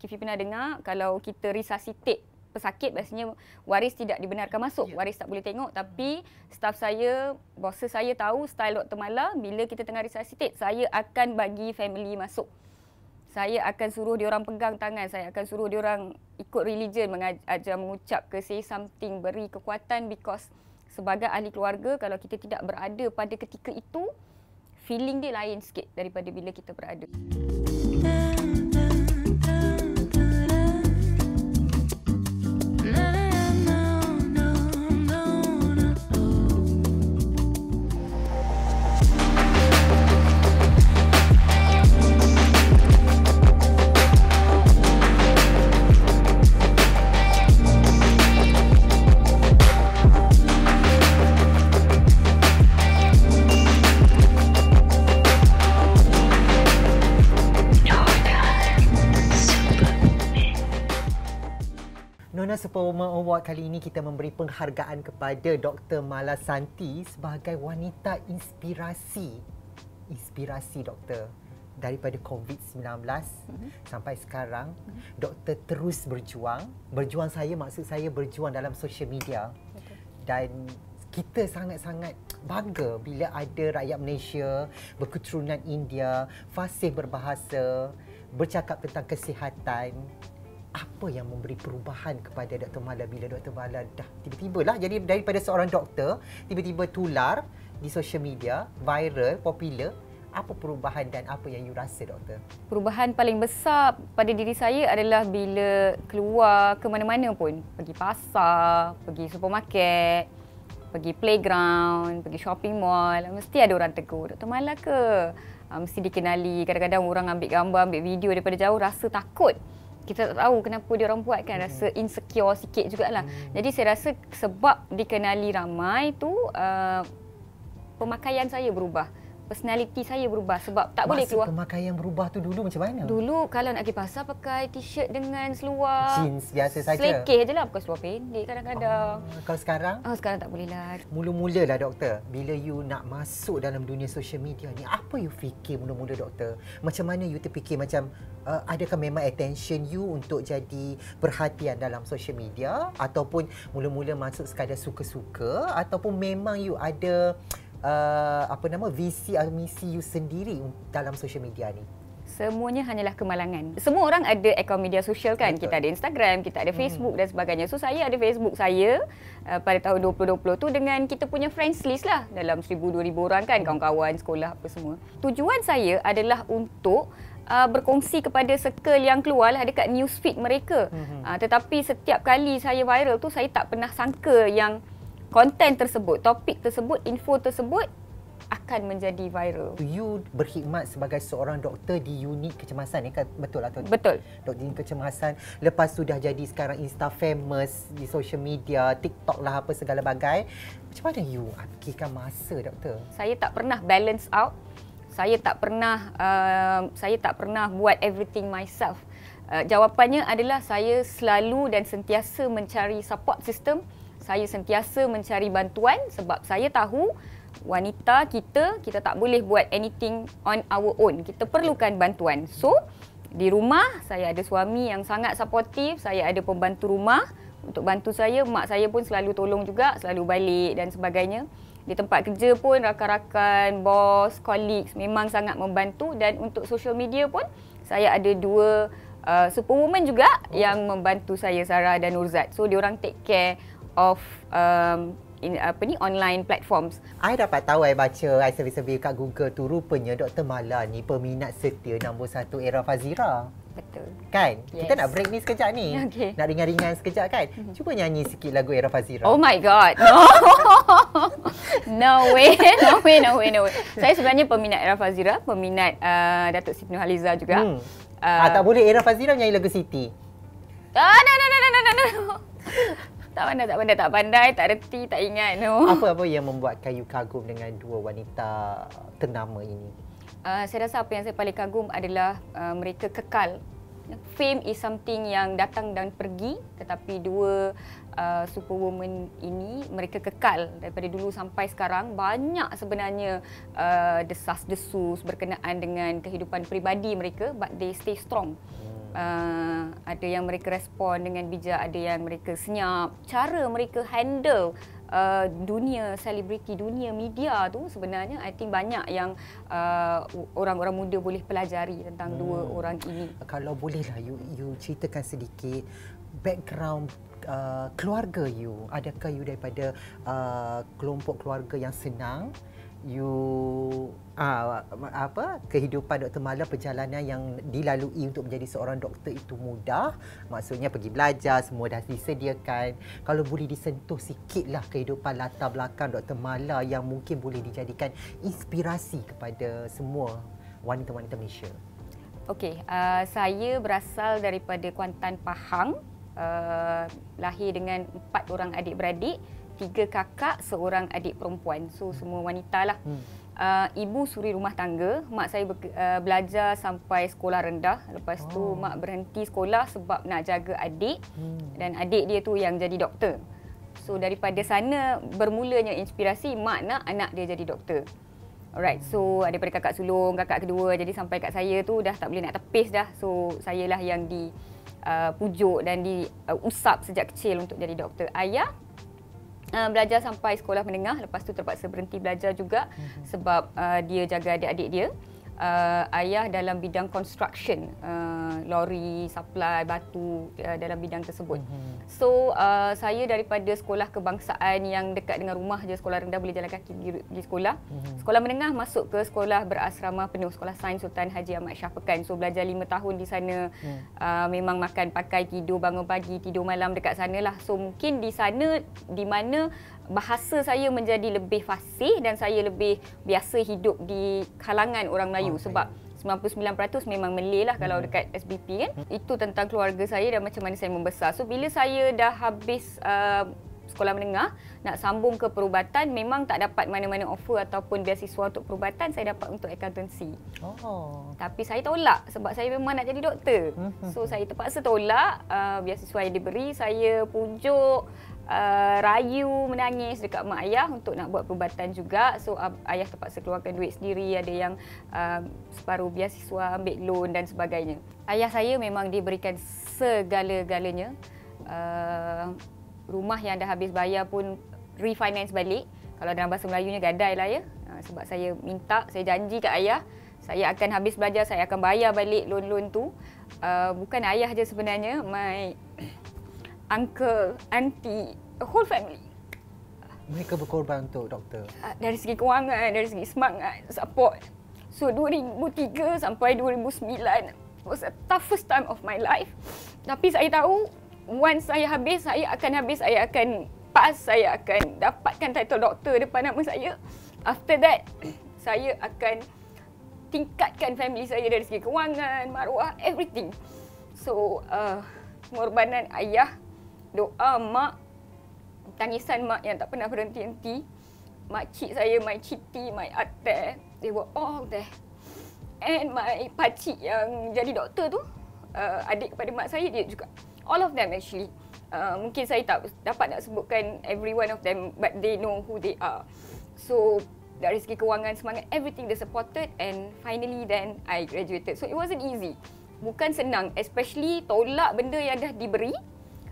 Kifi pernah dengar kalau kita resuscitate pesakit biasanya waris tidak dibenarkan masuk. Yeah. Waris tak boleh tengok tapi staff saya, bos saya tahu style Dr. Mala bila kita tengah resuscitate, saya akan bagi family masuk. Saya akan suruh dia orang pegang tangan, saya akan suruh dia orang ikut religion mengajar mengucap ke say something beri kekuatan because sebagai ahli keluarga kalau kita tidak berada pada ketika itu feeling dia lain sikit daripada bila kita berada. Superwoman Award kali ini kita memberi penghargaan kepada Dr. Mala Santi sebagai wanita inspirasi. Inspirasi doktor daripada COVID-19 mm-hmm. sampai sekarang mm-hmm. doktor terus berjuang. Berjuang saya maksud saya berjuang dalam social media. Dan kita sangat-sangat bangga bila ada rakyat Malaysia berketurunan India fasih berbahasa bercakap tentang kesihatan apa yang memberi perubahan kepada Dr. Mala bila Dr. Mala dah tiba-tiba lah jadi daripada seorang doktor tiba-tiba tular di social media viral popular apa perubahan dan apa yang you rasa doktor? Perubahan paling besar pada diri saya adalah bila keluar ke mana-mana pun pergi pasar, pergi supermarket, pergi playground, pergi shopping mall mesti ada orang tegur Dr. Mala ke? Uh, mesti dikenali kadang-kadang orang ambil gambar, ambil video daripada jauh rasa takut kita tak tahu kenapa dia orang buat kan rasa hmm. insecure sikit jugalah. Hmm. Jadi saya rasa sebab dikenali ramai tu uh, pemakaian saya berubah personality saya berubah sebab tak Masa boleh keluar. Masa pemakaian berubah tu dulu macam mana? Dulu kalau nak pergi pasar pakai t-shirt dengan seluar jeans biasa saja. Selekeh je lah pakai seluar pendek kadang-kadang. Oh, kalau sekarang? Oh, sekarang tak boleh lah. Mula-mula lah doktor, bila you nak masuk dalam dunia social media ni, apa you fikir mula-mula doktor? Macam mana you terfikir macam uh, adakah memang attention you untuk jadi perhatian dalam social media ataupun mula-mula masuk sekadar suka-suka ataupun memang you ada uh, apa nama visi atau misi you sendiri dalam social media ni? Semuanya hanyalah kemalangan. Semua orang ada akaun media sosial kan. Betul. Kita ada Instagram, kita ada hmm. Facebook hmm. dan sebagainya. So saya ada Facebook saya uh, pada tahun 2020 tu dengan kita punya friends list lah dalam 1000 2000 orang kan kawan-kawan sekolah apa semua. Tujuan saya adalah untuk Uh, berkongsi kepada circle yang keluar lah dekat newsfeed mereka. Mm-hmm. Uh, tetapi setiap kali saya viral tu saya tak pernah sangka yang konten tersebut, topik tersebut, info tersebut akan menjadi viral. You berkhidmat sebagai seorang doktor di unit kecemasan ni kan betul atau Betul. Doktor unit kecemasan lepas sudah jadi sekarang Insta famous di social media, TikTok lah apa segala bagai. Macam mana you fikirkan masa doktor? Saya tak pernah balance out. Saya tak pernah uh, saya tak pernah buat everything myself. Uh, jawapannya adalah saya selalu dan sentiasa mencari support system saya sentiasa mencari bantuan sebab saya tahu wanita kita kita tak boleh buat anything on our own. Kita perlukan bantuan. So, di rumah saya ada suami yang sangat supportive, saya ada pembantu rumah untuk bantu saya, mak saya pun selalu tolong juga, selalu balik dan sebagainya. Di tempat kerja pun rakan-rakan, bos, colleagues memang sangat membantu dan untuk social media pun saya ada dua uh, superwoman juga oh. yang membantu saya Sarah dan Nurzat. So diorang take care of um, in apa ni online platforms. I dapat tahu I baca I survey-survey kat Google tu rupanya Dr. Mala ni peminat setia nombor satu era Fazira. Betul. Kan? Yes. Kita nak break ni sekejap ni. Okay. Nak ringan-ringan sekejap kan? Mm-hmm. Cuba nyanyi sikit lagu era Fazira. Oh my god. No. no way. No way, no way, no way. Saya sebenarnya peminat era Fazira, peminat uh, Datuk Siti Nurhaliza juga. Hmm. Uh, ah, tak boleh era Fazira nyanyi lagu Siti. Ah, no, no, no, no, no, no. Tak pandai, tak pandai, tak pandai, tak reti, tak ingat. No. Apa-apa yang membuat kayu kagum dengan dua wanita ternama ini? Uh, saya rasa apa yang saya paling kagum adalah uh, mereka kekal. Fame is something yang datang dan pergi tetapi dua uh, superwoman ini mereka kekal daripada dulu sampai sekarang banyak sebenarnya uh, desas-desus berkenaan dengan kehidupan peribadi mereka but they stay strong. Uh, ada yang mereka respon dengan bijak, ada yang mereka senyap. Cara mereka handle uh, dunia selebriti, dunia media tu sebenarnya I think banyak yang uh, orang-orang muda boleh pelajari tentang hmm. dua orang ini. Kalau bolehlah you you ceritakan sedikit background uh, keluarga you. Adakah you daripada uh, kelompok keluarga yang senang? You uh, apa kehidupan Dr. Mala perjalanan yang dilalui untuk menjadi seorang doktor itu mudah maksudnya pergi belajar semua dah disediakan kalau boleh disentuh sikitlah kehidupan latar belakang Dr. Mala yang mungkin boleh dijadikan inspirasi kepada semua wanita-wanita Malaysia Okey, uh, saya berasal daripada Kuantan Pahang. Uh, lahir dengan empat orang adik-beradik tiga kakak, seorang adik perempuan. So semua wanita lah. Hmm. Uh, ibu suri rumah tangga, mak saya ber, uh, belajar sampai sekolah rendah. Lepas oh. tu mak berhenti sekolah sebab nak jaga adik hmm. dan adik dia tu yang jadi doktor. So daripada sana bermulanya inspirasi mak nak anak dia jadi doktor. Alright, so daripada kakak sulung, kakak kedua jadi sampai kat saya tu dah tak boleh nak tepis dah. So sayalah yang di uh, pujuk dan di uh, usap sejak kecil untuk jadi doktor. Ayah uh, belajar sampai sekolah menengah lepas tu terpaksa berhenti belajar juga mm-hmm. sebab uh, dia jaga adik-adik dia uh, ayah dalam bidang construction uh, lori supply batu uh, dalam bidang tersebut mm-hmm. so uh, saya daripada sekolah kebangsaan yang dekat dengan rumah je sekolah rendah boleh jalan kaki pergi, pergi sekolah mm-hmm. sekolah menengah masuk ke sekolah berasrama penuh sekolah sains Sultan Haji Ahmad Shah Pekan so belajar lima tahun di sana mm. uh, memang makan pakai tidur bangun pagi tidur malam dekat sana lah so mungkin di sana di mana bahasa saya menjadi lebih fasih dan saya lebih biasa hidup di kalangan orang Melayu oh, sebab 99% memang Malay lah kalau hmm. dekat SBP kan. Hmm. Itu tentang keluarga saya dan macam mana saya membesar. So bila saya dah habis uh, sekolah menengah nak sambung ke perubatan memang tak dapat mana-mana offer ataupun beasiswa untuk perubatan saya dapat untuk accountancy. Oh. Tapi saya tolak sebab saya memang nak jadi doktor. Hmm. So saya terpaksa tolak uh, beasiswa yang diberi. Saya pujuk uh, rayu menangis dekat mak ayah untuk nak buat perubatan juga. So uh, ayah terpaksa keluarkan duit sendiri, ada yang uh, separuh biasiswa, ambil loan dan sebagainya. Ayah saya memang diberikan segala-galanya. Uh, rumah yang dah habis bayar pun refinance balik. Kalau dalam bahasa Melayunya gadai lah ya. Uh, sebab saya minta, saya janji kat ayah, saya akan habis belajar, saya akan bayar balik loan-loan tu. Uh, bukan ayah je sebenarnya, my uncle, auntie, whole family. Mereka berkorban untuk doktor? Uh, dari segi kewangan, dari segi semangat, support. So 2003 sampai 2009 was a toughest time of my life. Tapi saya tahu once saya habis, saya akan habis, saya akan pass, saya akan dapatkan title doktor depan nama saya. After that, saya akan tingkatkan family saya dari segi kewangan, maruah, everything. So, uh, pengorbanan ayah doa mak tangisan mak yang tak pernah berhenti-henti. Mak cik saya my citi my ate they were all there. And my pakcik yang jadi doktor tu uh, adik kepada mak saya dia juga all of them actually. Uh, mungkin saya tak dapat nak sebutkan every one of them but they know who they are. So dari segi kewangan semangat everything they supported and finally then I graduated. So it wasn't easy. Bukan senang especially tolak benda yang dah diberi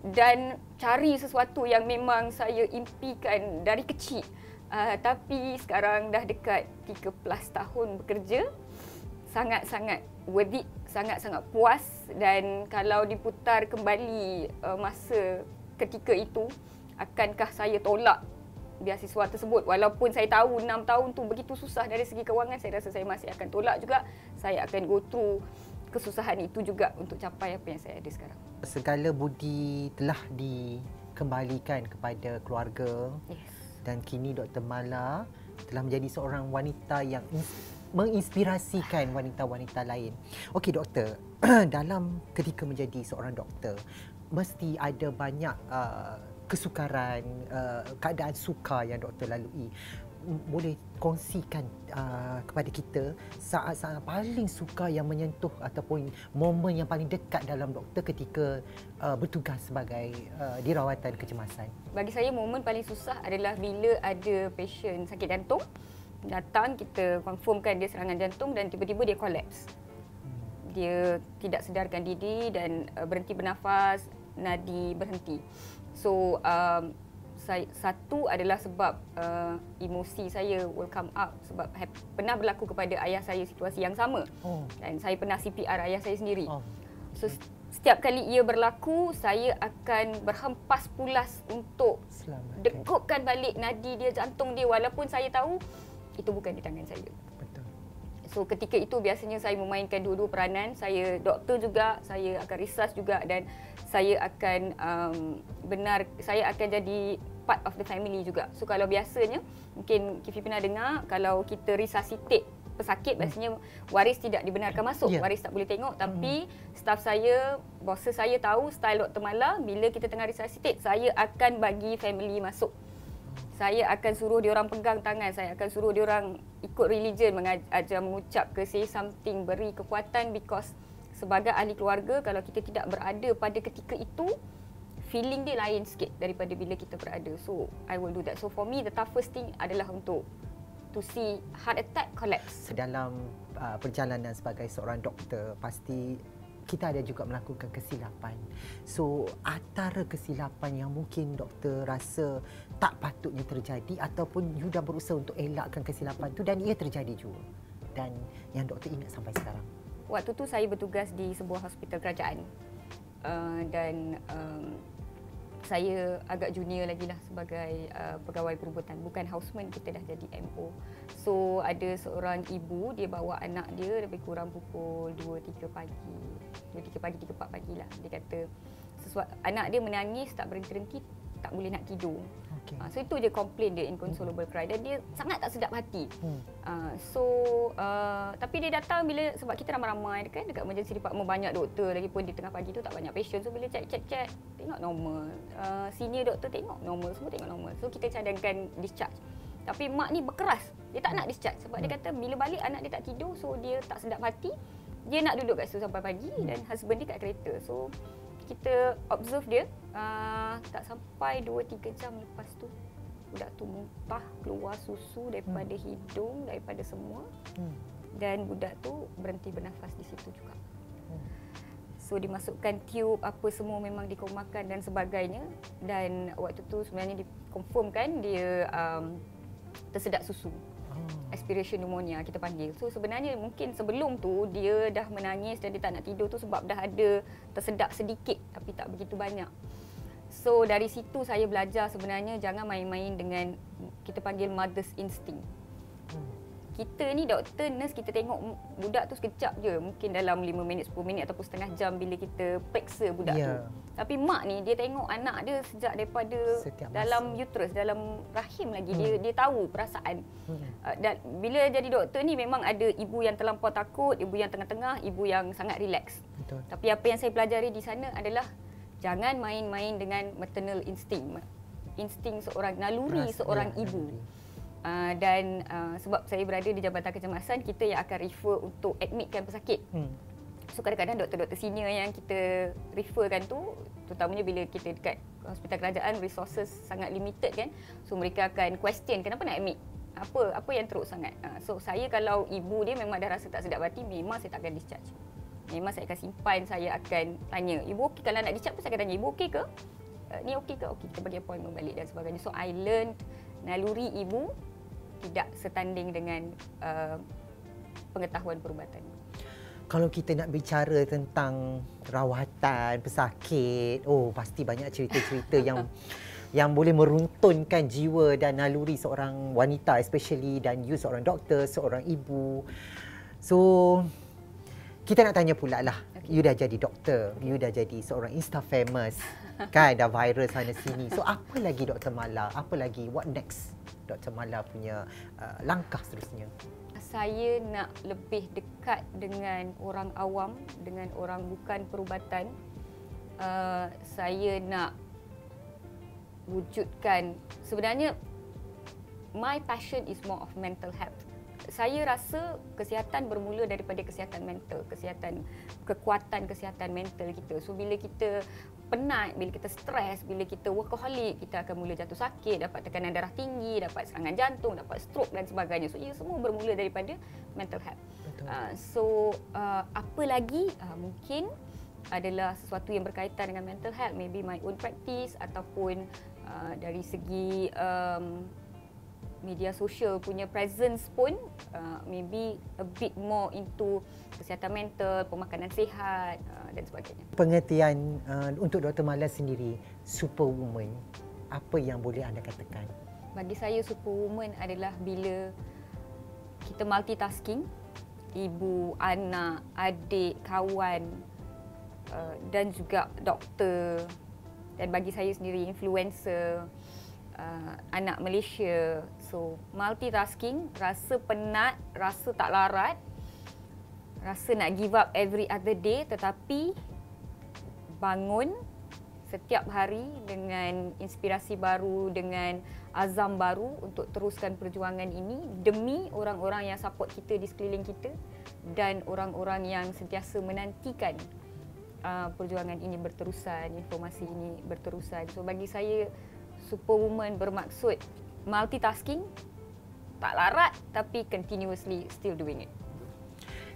dan cari sesuatu yang memang saya impikan dari kecil. Uh, tapi sekarang dah dekat 3 plus tahun bekerja, sangat-sangat worth it, sangat-sangat puas. Dan kalau diputar kembali uh, masa ketika itu, akankah saya tolak biasiswa tersebut? Walaupun saya tahu 6 tahun tu begitu susah dari segi kewangan saya rasa saya masih akan tolak juga. Saya akan go through kesusahan itu juga untuk capai apa yang saya ada sekarang. Segala budi telah dikembalikan kepada keluarga. Yes. Dan kini Dr. Mala telah menjadi seorang wanita yang menginspirasikan wanita-wanita lain. Okey doktor, dalam ketika menjadi seorang doktor, mesti ada banyak uh, kesukaran, uh, keadaan sukar yang doktor lalui boleh kongsikan uh, kepada kita saat-saat paling suka yang menyentuh ataupun momen yang paling dekat dalam doktor ketika uh, bertugas sebagai uh, di rawatan kecemasan. Bagi saya momen paling susah adalah bila ada pasien sakit jantung datang kita confirmkan dia serangan jantung dan tiba-tiba dia collapse. Hmm. dia tidak sedarkan diri dan uh, berhenti bernafas, nadi berhenti. So um, saya, satu adalah sebab uh, emosi saya will come up sebab have, pernah berlaku kepada ayah saya situasi yang sama. Oh. Dan saya pernah CPR ayah saya sendiri. Oh. So setiap kali ia berlaku, saya akan berhempas pulas untuk Selamatkan. dekupkan balik nadi dia, jantung dia walaupun saya tahu itu bukan di tangan saya. So ketika itu biasanya saya memainkan dua-dua peranan. Saya doktor juga, saya akan research juga dan saya akan um, benar saya akan jadi part of the family juga. So kalau biasanya mungkin Kifi pernah dengar kalau kita resuscitate pesakit hmm. biasanya waris tidak dibenarkan masuk. Yeah. Waris tak boleh tengok tapi hmm. staff saya, bos saya tahu style Dr. Mala bila kita tengah resuscitate saya akan bagi family masuk. Saya akan suruh dia orang pegang tangan, saya. Akan suruh dia orang ikut religion mengajar mengucap ke say something beri kekuatan because sebagai ahli keluarga kalau kita tidak berada pada ketika itu feeling dia lain sikit daripada bila kita berada. So i will do that. So for me the toughest thing adalah untuk to see heart attack collapse. Dalam uh, perjalanan sebagai seorang doktor pasti kita ada juga melakukan kesilapan. So, antara kesilapan yang mungkin doktor rasa tak patutnya terjadi ataupun you dah berusaha untuk elakkan kesilapan tu dan ia terjadi juga. Dan yang doktor ingat sampai sekarang waktu tu saya bertugas di sebuah hospital kerajaan uh, dan um, saya agak junior lagi lah sebagai uh, pegawai perubutan bukan houseman kita dah jadi MO so ada seorang ibu dia bawa anak dia lebih kurang pukul 2 3 pagi. 2 3 pagi 3 4 pagi lah. Dia kata sesuatu anak dia menangis tak berhenti-henti tak boleh nak tidur Okay. Uh, so itu je komplain dia inconsolable cry dan dia sangat tak sedap hati. Hmm. Uh, so uh, tapi dia datang bila sebab kita ramai-ramai kan dekat emergency department banyak doktor lagi pun di tengah pagi tu tak banyak patient so bila check check check tengok normal. Uh, senior doktor tengok normal semua tengok normal. So kita cadangkan discharge. Tapi mak ni berkeras. Dia tak nak discharge sebab hmm. dia kata bila balik anak dia tak tidur so dia tak sedap hati. Dia nak duduk kat situ sampai pagi hmm. dan husband dia kat kereta. So kita observe dia uh, tak sampai 2-3 jam lepas tu budak tu muntah keluar susu daripada hmm. hidung daripada semua hmm. dan budak tu berhenti bernafas di situ juga hmm. so dimasukkan tube apa semua memang dikomakan dan sebagainya dan waktu tu sebenarnya dikonfirmkan dia um, tersedak susu aspiration pneumonia kita panggil. So sebenarnya mungkin sebelum tu dia dah menangis dan dia tak nak tidur tu sebab dah ada tersedak sedikit tapi tak begitu banyak. So dari situ saya belajar sebenarnya jangan main-main dengan kita panggil mother's instinct kita ni doktor nurse kita tengok budak tu sekejap je mungkin dalam 5 minit 10 minit ataupun setengah jam bila kita periksa budak yeah. tu tapi mak ni dia tengok anak dia sejak daripada Setiap dalam masa. uterus dalam rahim lagi hmm. dia dia tahu perasaan hmm. uh, dan bila jadi doktor ni memang ada ibu yang terlampau takut ibu yang tengah-tengah ibu yang sangat relax betul tapi apa yang saya pelajari di sana adalah jangan main-main dengan maternal instinct insting seorang naluri Ras, seorang ibu naluri. Uh, dan uh, sebab saya berada di Jabatan Kecemasan, kita yang akan refer untuk admitkan pesakit. Hmm. So kadang-kadang doktor-doktor senior yang kita referkan tu, terutamanya bila kita dekat hospital kerajaan, resources sangat limited kan. So mereka akan question, kenapa nak admit? Apa apa yang teruk sangat? Uh, so saya kalau ibu dia memang dah rasa tak sedap hati, memang saya tak akan discharge. Memang saya akan simpan, saya akan tanya, ibu okey kalau nak discharge saya akan tanya, ibu okey ke? Uh, ni okey ke? Okey, kita bagi appointment balik dan sebagainya. So I learned naluri ibu tidak setanding dengan uh, pengetahuan perubatan. Kalau kita nak bicara tentang rawatan pesakit, oh pasti banyak cerita-cerita yang yang boleh meruntunkan jiwa dan naluri seorang wanita especially dan you seorang doktor, seorang ibu. So kita nak tanya pula lah. Okay. You dah jadi doktor, you dah jadi seorang Insta famous. kan dah viral sana sini. So apa lagi Dr. Mala? Apa lagi? What next? Dr. Mala punya uh, langkah seterusnya? Saya nak lebih dekat dengan orang awam, dengan orang bukan perubatan. Uh, saya nak wujudkan sebenarnya my passion is more of mental health. Saya rasa kesihatan bermula daripada kesihatan mental, kesihatan kekuatan kesihatan mental kita. So bila kita penat, bila kita stres, bila kita workaholic, kita akan mula jatuh sakit, dapat tekanan darah tinggi, dapat serangan jantung, dapat stroke dan sebagainya. So ia semua bermula daripada mental health. Uh, so uh, apa lagi uh, mungkin adalah sesuatu yang berkaitan dengan mental health maybe my own practice ataupun uh, dari segi um, media sosial punya presence pun uh, maybe a bit more into kesihatan mental, pemakanan sihat uh, dan sebagainya. Pengertian uh, untuk Dr. Mala sendiri, superwoman, apa yang boleh anda katakan? Bagi saya superwoman adalah bila kita multitasking, ibu, anak, adik, kawan uh, dan juga doktor dan bagi saya sendiri influencer uh, anak Malaysia. So multitasking, rasa penat, rasa tak larat, rasa nak give up every other day tetapi bangun setiap hari dengan inspirasi baru, dengan azam baru untuk teruskan perjuangan ini demi orang-orang yang support kita di sekeliling kita dan orang-orang yang sentiasa menantikan uh, perjuangan ini berterusan, informasi ini berterusan. So bagi saya superwoman bermaksud multitasking, tak larat tapi continuously still doing it.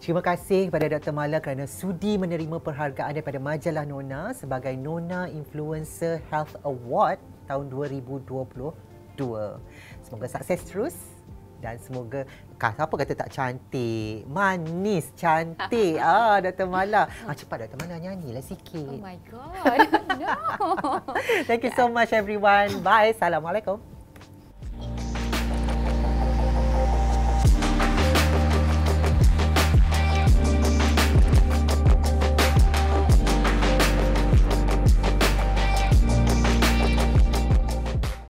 Terima kasih kepada Dr. Mala kerana sudi menerima perhargaan daripada majalah Nona sebagai Nona Influencer Health Award tahun 2022. Semoga sukses terus dan semoga siapa kata tak cantik, manis, cantik. ah Dr. Mala. Ah cepat Dr. Mala nyanyilah sikit. Oh my god. no. Thank you so much everyone. Bye. Assalamualaikum.